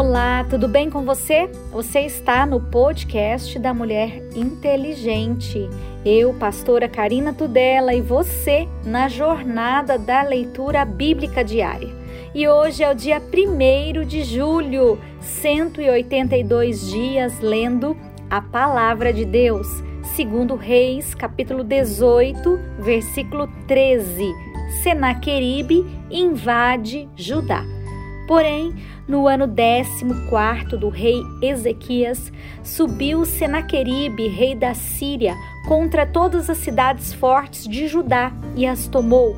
Olá, tudo bem com você? Você está no podcast da Mulher Inteligente. Eu, pastora Karina Tudela, e você na jornada da leitura bíblica diária. E hoje é o dia 1 de julho, 182 dias lendo a palavra de Deus, segundo Reis, capítulo 18, versículo 13. Senaqueribe invade Judá. Porém, no ano 14 do rei Ezequias, subiu Senaqueribe, rei da Síria, contra todas as cidades fortes de Judá e as tomou.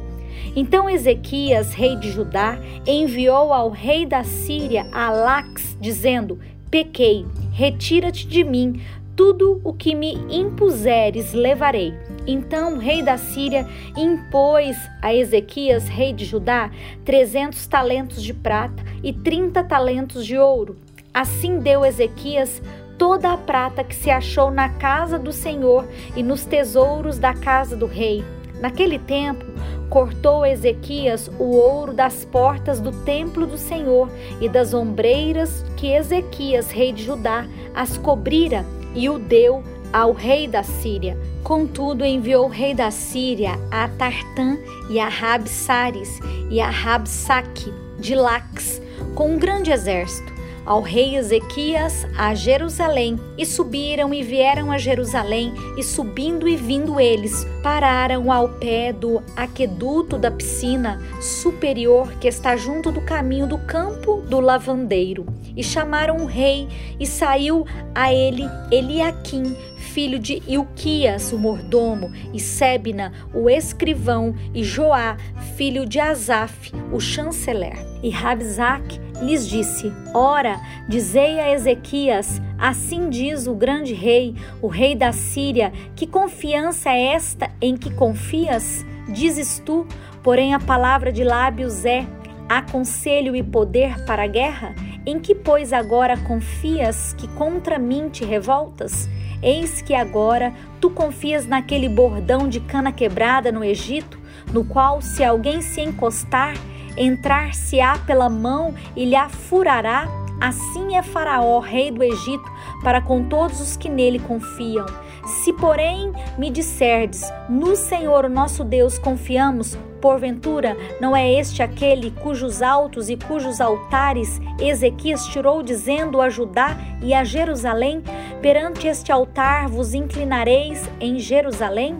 Então Ezequias, rei de Judá, enviou ao rei da Síria, Alax, dizendo: Pequei, retira-te de mim, tudo o que me impuseres levarei. Então o rei da Síria impôs a Ezequias, rei de Judá, trezentos talentos de prata e trinta talentos de ouro. Assim deu Ezequias toda a prata que se achou na casa do Senhor e nos tesouros da casa do rei. Naquele tempo, cortou Ezequias o ouro das portas do templo do Senhor e das ombreiras que Ezequias, rei de Judá, as cobrira e o deu ao rei da Síria. Contudo, enviou o rei da Síria a Tartã e a Rabsares e a Rabsaque de Lax com um grande exército ao rei Ezequias a Jerusalém, e subiram e vieram a Jerusalém, e subindo e vindo eles, pararam ao pé do aqueduto da piscina superior que está junto do caminho do campo do lavandeiro. E chamaram o rei, e saiu a ele Eliaquim, filho de Ilquias, o mordomo, e Sebna, o escrivão, e Joá, filho de Asaf, o chanceler. E Rabzac lhes disse: Ora, dizei a Ezequias: Assim diz o grande rei, o rei da Síria, que confiança é esta em que confias? Dizes tu, porém a palavra de lábios é: Há conselho e poder para a guerra? Em que, pois, agora confias que contra mim te revoltas? Eis que agora tu confias naquele bordão de cana quebrada no Egito, no qual, se alguém se encostar, entrar-se-á pela mão e lhe furará. Assim é Faraó, rei do Egito, para com todos os que nele confiam. Se, porém, me disserdes, no Senhor nosso Deus confiamos, porventura não é este aquele cujos altos e cujos altares Ezequias tirou, dizendo a Judá e a Jerusalém: Perante este altar vos inclinareis em Jerusalém?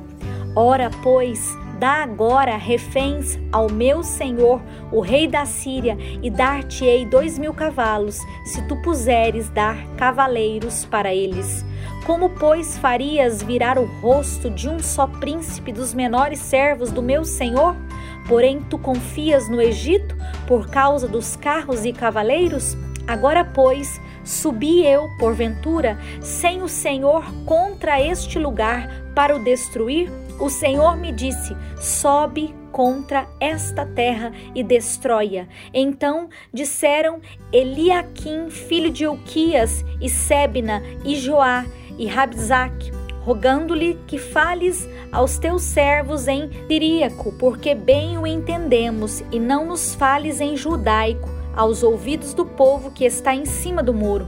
Ora, pois, Dá agora reféns ao meu senhor, o rei da Síria, e dar-te-ei dois mil cavalos, se tu puseres dar cavaleiros para eles. Como, pois, farias virar o rosto de um só príncipe dos menores servos do meu senhor? Porém, tu confias no Egito por causa dos carros e cavaleiros? Agora, pois, subi eu, porventura, sem o Senhor contra este lugar para o destruir? O Senhor me disse: sobe contra esta terra e destrói-a. Então disseram Eliaquim, filho de Uquias, e Sebna, e Joá, e Rabzac, rogando-lhe que fales aos teus servos em Siríaco, porque bem o entendemos, e não nos fales em judaico, aos ouvidos do povo que está em cima do muro.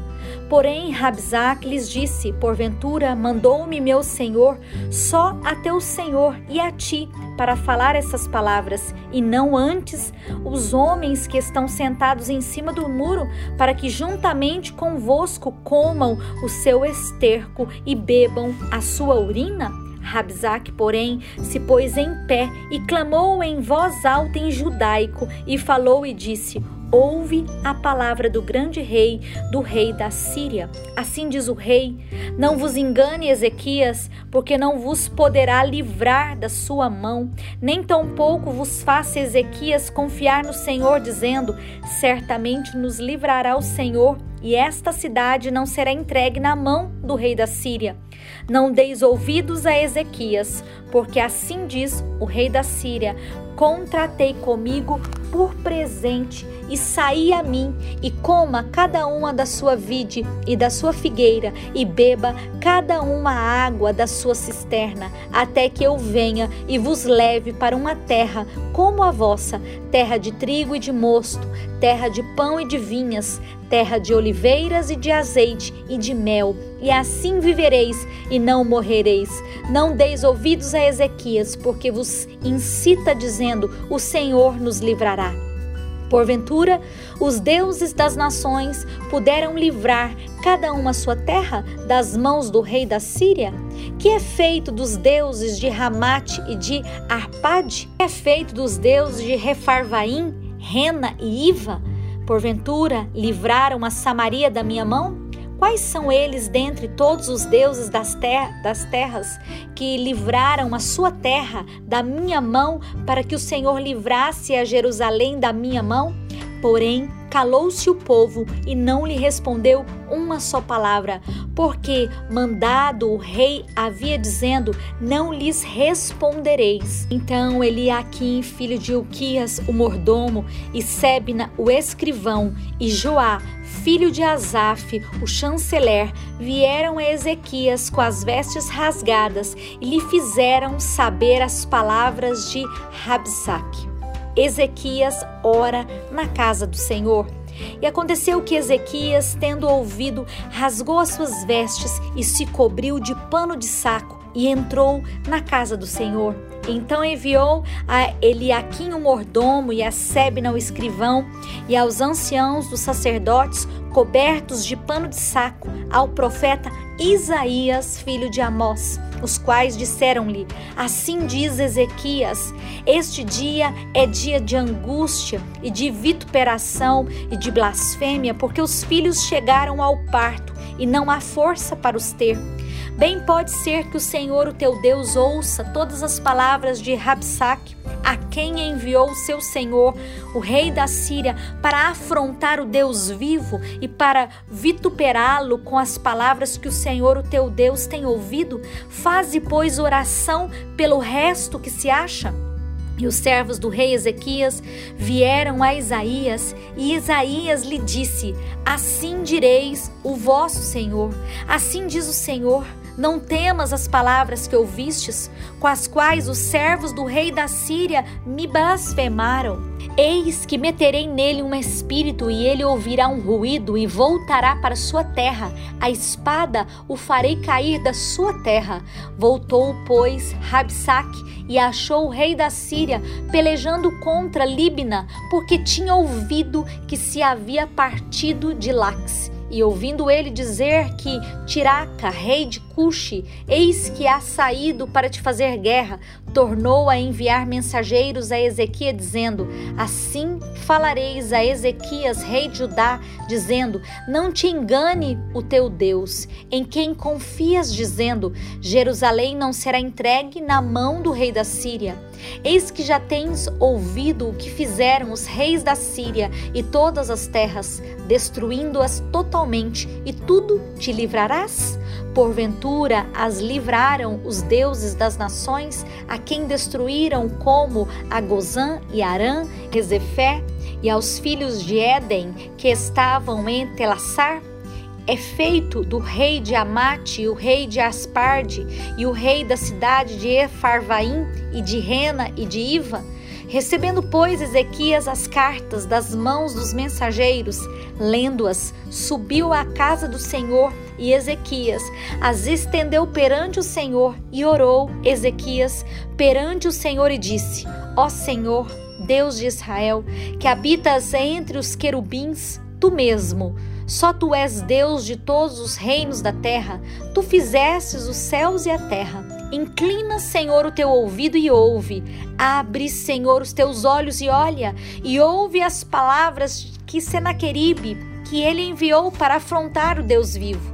Porém, Rabzac lhes disse: Porventura mandou-me meu senhor só a teu senhor e a ti para falar essas palavras, e não antes os homens que estão sentados em cima do muro, para que juntamente convosco comam o seu esterco e bebam a sua urina? Rabzac, porém, se pôs em pé e clamou em voz alta em judaico e falou e disse: ouve a palavra do grande rei, do rei da Síria. Assim diz o rei: Não vos engane, Ezequias, porque não vos poderá livrar da sua mão, nem tampouco vos faça Ezequias confiar no Senhor, dizendo: Certamente nos livrará o Senhor, e esta cidade não será entregue na mão do rei da Síria. Não deis ouvidos a Ezequias, porque assim diz o rei da Síria: Contratei comigo por presente e saí a mim e coma cada uma da sua vide e da sua figueira e beba cada uma a água da sua cisterna, até que eu venha e vos leve para uma terra como a vossa, terra de trigo e de mosto, terra de pão e de vinhas, terra de oliveiras e de azeite e de mel, e assim vivereis e não morrereis. Não deis ouvidos a Ezequias, porque vos incita dizendo: O Senhor nos livrará. Porventura, os deuses das nações puderam livrar cada uma sua terra das mãos do rei da Síria? Que é feito dos deuses de Ramate e de Arpade? Que é feito dos deuses de Refarvaim, Rena e Iva? Porventura, livraram a Samaria da minha mão? Quais são eles dentre todos os deuses das, ter das terras que livraram a sua terra da minha mão para que o Senhor livrasse a Jerusalém da minha mão? Porém, calou-se o povo e não lhe respondeu uma só palavra, porque mandado o rei havia dizendo: Não lhes respondereis. Então Eliaquim, filho de Uquias, o mordomo, e Sebna, o escrivão, e Joá, filho de Asaf, o chanceler, vieram a Ezequias com as vestes rasgadas e lhe fizeram saber as palavras de Rabsaque. Ezequias ora na casa do Senhor. E aconteceu que Ezequias, tendo ouvido, rasgou as suas vestes e se cobriu de pano de saco e entrou na casa do Senhor. Então enviou a Eliaquim o mordomo e a Sebna o escrivão e aos anciãos dos sacerdotes cobertos de pano de saco ao profeta Isaías, filho de Amós, os quais disseram-lhe: Assim diz Ezequias: Este dia é dia de angústia e de vituperação e de blasfêmia, porque os filhos chegaram ao parto e não há força para os ter. Bem pode ser que o Senhor, o teu Deus, ouça todas as palavras de Rabsaque, a quem enviou o seu Senhor, o rei da Síria, para afrontar o Deus vivo e para vituperá-lo com as palavras que o Senhor, o teu Deus, tem ouvido? Faze, pois, oração pelo resto que se acha. E os servos do rei Ezequias vieram a Isaías, e Isaías lhe disse: Assim direis o vosso Senhor, assim diz o Senhor não temas as palavras que ouvistes, com as quais os servos do rei da Síria me blasfemaram. Eis que meterei nele um espírito, e ele ouvirá um ruído e voltará para sua terra. A espada o farei cair da sua terra. Voltou, pois, Rabsaque e achou o rei da Síria pelejando contra Libna, porque tinha ouvido que se havia partido de Lax. E ouvindo ele dizer que Tiraca, rei de Cuxi, eis que há saído para te fazer guerra, tornou a enviar mensageiros a Ezequias, dizendo: Assim falareis a Ezequias, rei de Judá, dizendo: Não te engane o teu Deus, em quem confias, dizendo: Jerusalém não será entregue na mão do rei da Síria. Eis que já tens ouvido o que fizeram os reis da Síria e todas as terras, destruindo-as totalmente, e tudo te livrarás? Porventura as livraram os deuses das nações, a quem destruíram, como a Gozã e Arã, Rezefé, e aos filhos de Éden que estavam em Telassar? é feito do rei de Amate, o rei de Asparde e o rei da cidade de Efarvaim e de Rena e de Iva. Recebendo, pois, Ezequias as cartas das mãos dos mensageiros, lendo-as, subiu à casa do Senhor e Ezequias as estendeu perante o Senhor e orou Ezequias perante o Senhor e disse: Ó Senhor, Deus de Israel, que habitas entre os querubins, tu mesmo, só tu és Deus de todos os reinos da terra. Tu fizestes os céus e a terra. Inclina, Senhor, o teu ouvido e ouve. Abre, Senhor, os teus olhos e olha, e ouve as palavras que Senaqueribe, que ele enviou para afrontar o Deus vivo.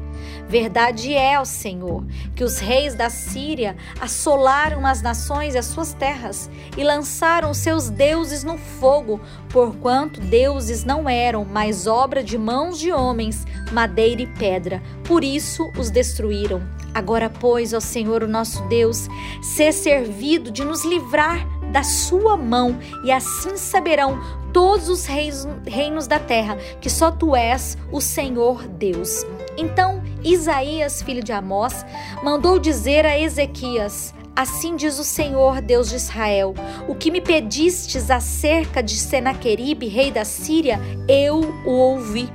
Verdade é, ó Senhor, que os reis da Síria assolaram as nações e as suas terras e lançaram seus deuses no fogo, porquanto deuses não eram, mas obra de mãos de homens, madeira e pedra. Por isso os destruíram. Agora, pois, ó Senhor, o nosso Deus, ser servido de nos livrar da sua mão, e assim saberão todos os reis, reinos da terra que só tu és o Senhor Deus. Então Isaías, filho de Amós, mandou dizer a Ezequias: Assim diz o Senhor, Deus de Israel: O que me pedistes acerca de Senaqueribe, rei da Síria, eu o ouvi.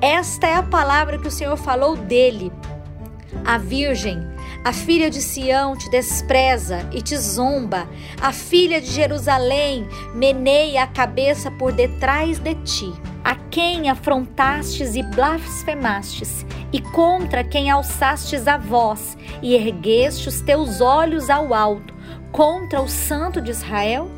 Esta é a palavra que o Senhor falou dele. A virgem, a filha de Sião te despreza e te zomba. A filha de Jerusalém meneia a cabeça por detrás de ti. A quem afrontastes e blasfemastes, e contra quem alçastes a voz e ergueste os teus olhos ao alto, contra o Santo de Israel?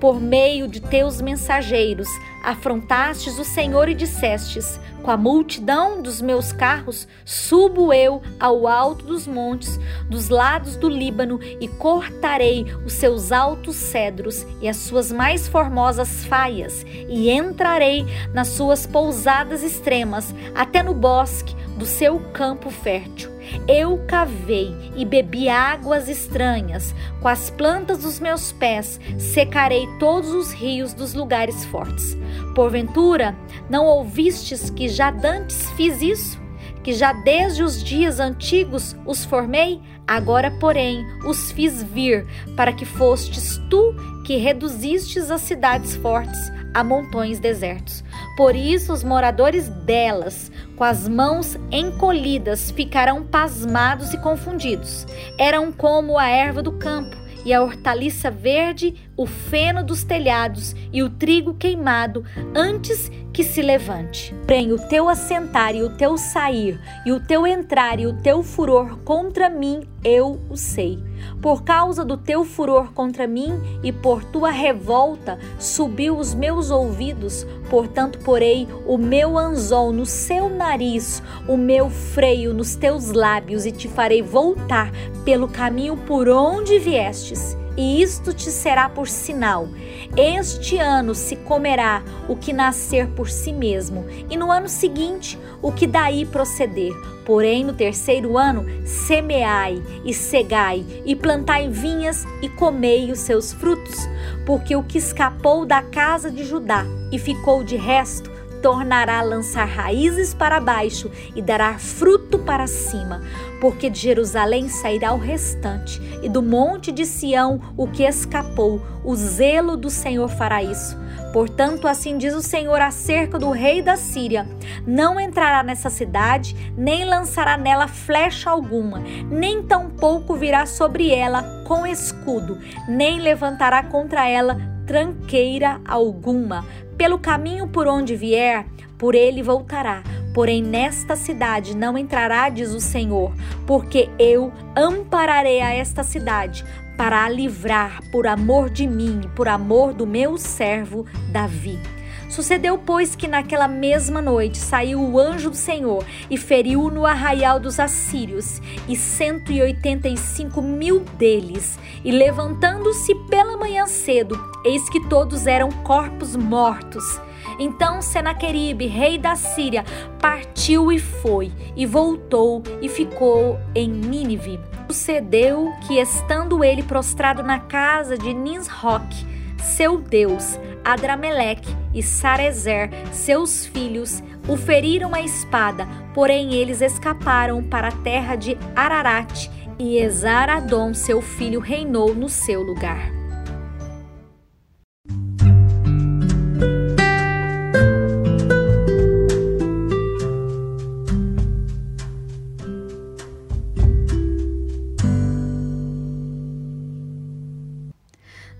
Por meio de teus mensageiros, afrontastes o Senhor e dissestes: Com a multidão dos meus carros, subo eu ao alto dos montes, dos lados do Líbano, e cortarei os seus altos cedros e as suas mais formosas faias, e entrarei nas suas pousadas extremas, até no bosque do seu campo fértil. Eu cavei e bebi águas estranhas, com as plantas dos meus pés secarei todos os rios dos lugares fortes. Porventura, não ouvistes que já dantes fiz isso? Que já desde os dias antigos os formei? Agora, porém, os fiz vir, para que fostes tu que reduzistes as cidades fortes a montões desertos. Por isso, os moradores delas, com as mãos encolhidas, ficarão pasmados e confundidos. Eram como a erva do campo e a hortaliça verde, o feno dos telhados e o trigo queimado, antes que se levante. Porém, o teu assentar e o teu sair, e o teu entrar e o teu furor contra mim, eu o sei. Por causa do teu furor contra mim e por tua revolta, subiu os meus ouvidos, portanto, porei o meu anzol no seu nariz, o meu freio nos teus lábios, e te farei voltar pelo caminho por onde viestes e isto te será por sinal. Este ano se comerá o que nascer por si mesmo, e no ano seguinte o que daí proceder. Porém, no terceiro ano, semeai e cegai, e plantai vinhas e comei os seus frutos, porque o que escapou da casa de Judá e ficou de resto, tornará a lançar raízes para baixo e dará fruto para cima, porque de Jerusalém sairá o restante, e do monte de Sião o que escapou. O zelo do Senhor fará isso. Portanto, assim diz o Senhor acerca do rei da Síria: Não entrará nessa cidade, nem lançará nela flecha alguma, nem tampouco virá sobre ela com escudo, nem levantará contra ela tranqueira alguma, pelo caminho por onde vier, por ele voltará. Porém, nesta cidade não entrará, diz o Senhor, porque eu ampararei a esta cidade para a livrar por amor de mim por amor do meu servo Davi. Sucedeu, pois, que naquela mesma noite saiu o anjo do Senhor e feriu no arraial dos assírios, e cento e oitenta e cinco mil deles. E levantando-se pela manhã cedo, eis que todos eram corpos mortos. Então Senaqueribe, rei da Síria, partiu e foi, e voltou e ficou em Nínive. Sucedeu que, estando ele prostrado na casa de Nisroque, seu Deus, Adrameleque e Sarezer, seus filhos, o feriram a espada, porém eles escaparam para a terra de Ararat e Esaradom, seu filho, reinou no seu lugar.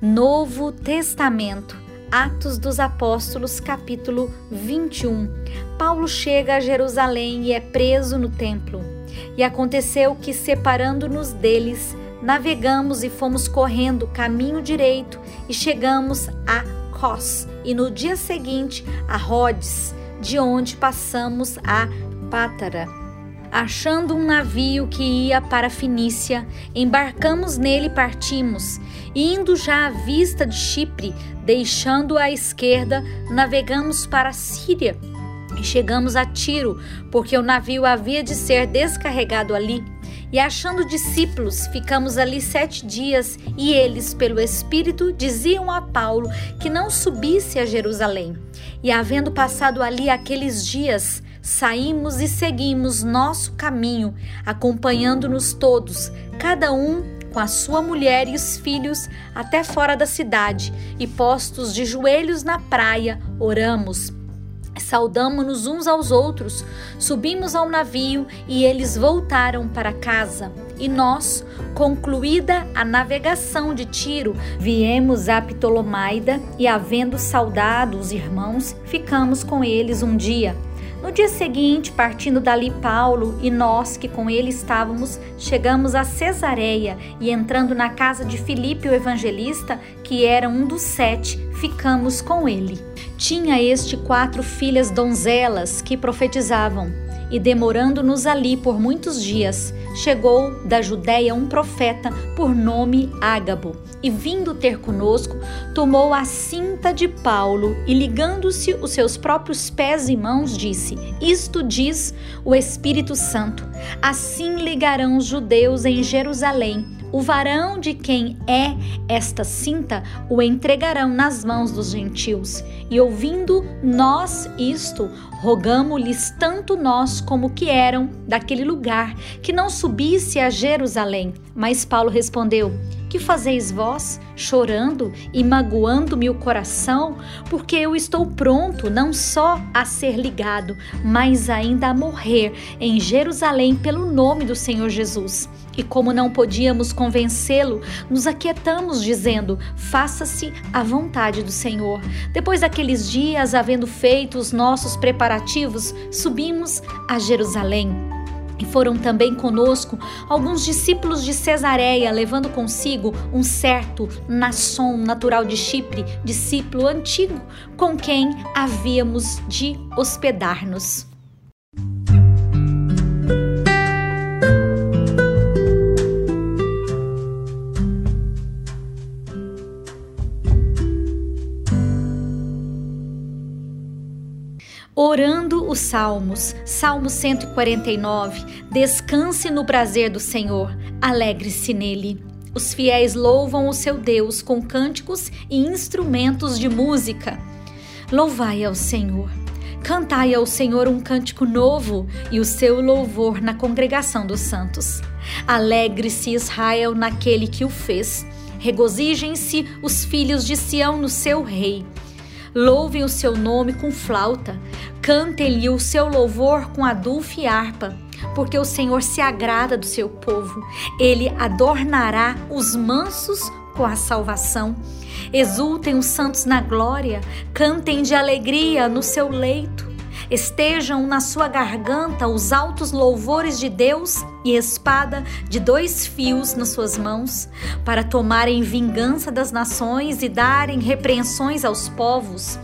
Novo Testamento, Atos dos Apóstolos, capítulo 21. Paulo chega a Jerusalém e é preso no templo. E aconteceu que, separando-nos deles, navegamos e fomos correndo caminho direito e chegamos a Cos, e no dia seguinte a Rhodes, de onde passamos a Pátara. Achando um navio que ia para Finícia, embarcamos nele e partimos, indo já à vista de Chipre, deixando à esquerda, navegamos para a Síria e chegamos a Tiro, porque o navio havia de ser descarregado ali. E achando discípulos, ficamos ali sete dias, e eles, pelo Espírito, diziam a Paulo que não subisse a Jerusalém. E havendo passado ali aqueles dias, saímos e seguimos nosso caminho, acompanhando-nos todos, cada um com a sua mulher e os filhos até fora da cidade, e postos de joelhos na praia, oramos. Saudamos-nos uns aos outros, subimos ao navio e eles voltaram para casa. E nós, concluída a navegação de Tiro, viemos a Ptolomaida e, havendo saudado os irmãos, ficamos com eles um dia. No dia seguinte, partindo dali Paulo e nós que com ele estávamos, chegamos a Cesareia e entrando na casa de Filipe o evangelista, que era um dos sete, ficamos com ele. Tinha este quatro filhas donzelas que profetizavam. E demorando-nos ali por muitos dias, chegou da Judéia um profeta por nome Ágabo, e vindo ter conosco, tomou a cinta de Paulo e ligando-se os seus próprios pés e mãos, disse: Isto diz o Espírito Santo: Assim ligarão os judeus em Jerusalém o varão de quem é esta cinta o entregarão nas mãos dos gentios. E ouvindo nós isto, rogamo-lhes tanto nós como que eram daquele lugar, que não subisse a Jerusalém. Mas Paulo respondeu: Que fazeis vós, chorando e magoando-me o coração? Porque eu estou pronto não só a ser ligado, mas ainda a morrer em Jerusalém pelo nome do Senhor Jesus. E como não podíamos convencê-lo, nos aquietamos, dizendo: Faça-se a vontade do Senhor. Depois daqueles dias, havendo feito os nossos preparativos, subimos a Jerusalém. E foram também conosco alguns discípulos de Cesareia, levando consigo um certo Nasson, natural de Chipre, discípulo antigo, com quem havíamos de hospedar-nos. Os Salmos, Salmo 149. Descanse no prazer do Senhor, alegre-se nele. Os fiéis louvam o seu Deus com cânticos e instrumentos de música. Louvai ao Senhor. Cantai ao Senhor um cântico novo e o seu louvor na congregação dos santos. Alegre-se Israel naquele que o fez. Regozijem-se os filhos de Sião no seu rei. Louvem o seu nome com flauta, cantem-lhe o seu louvor com adulfo e harpa, porque o Senhor se agrada do seu povo. Ele adornará os mansos com a salvação. Exultem os santos na glória, cantem de alegria no seu leito. Estejam na sua garganta os altos louvores de Deus e espada de dois fios nas suas mãos, para tomarem vingança das nações e darem repreensões aos povos,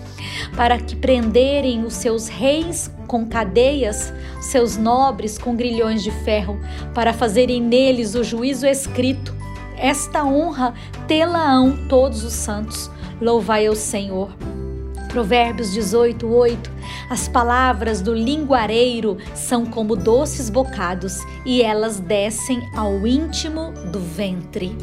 para que prenderem os seus reis com cadeias, seus nobres com grilhões de ferro, para fazerem neles o juízo escrito. Esta honra tê-la-ão todos os santos. Louvai ao Senhor. Provérbios 18, 8. As palavras do linguareiro são como doces bocados e elas descem ao íntimo do ventre.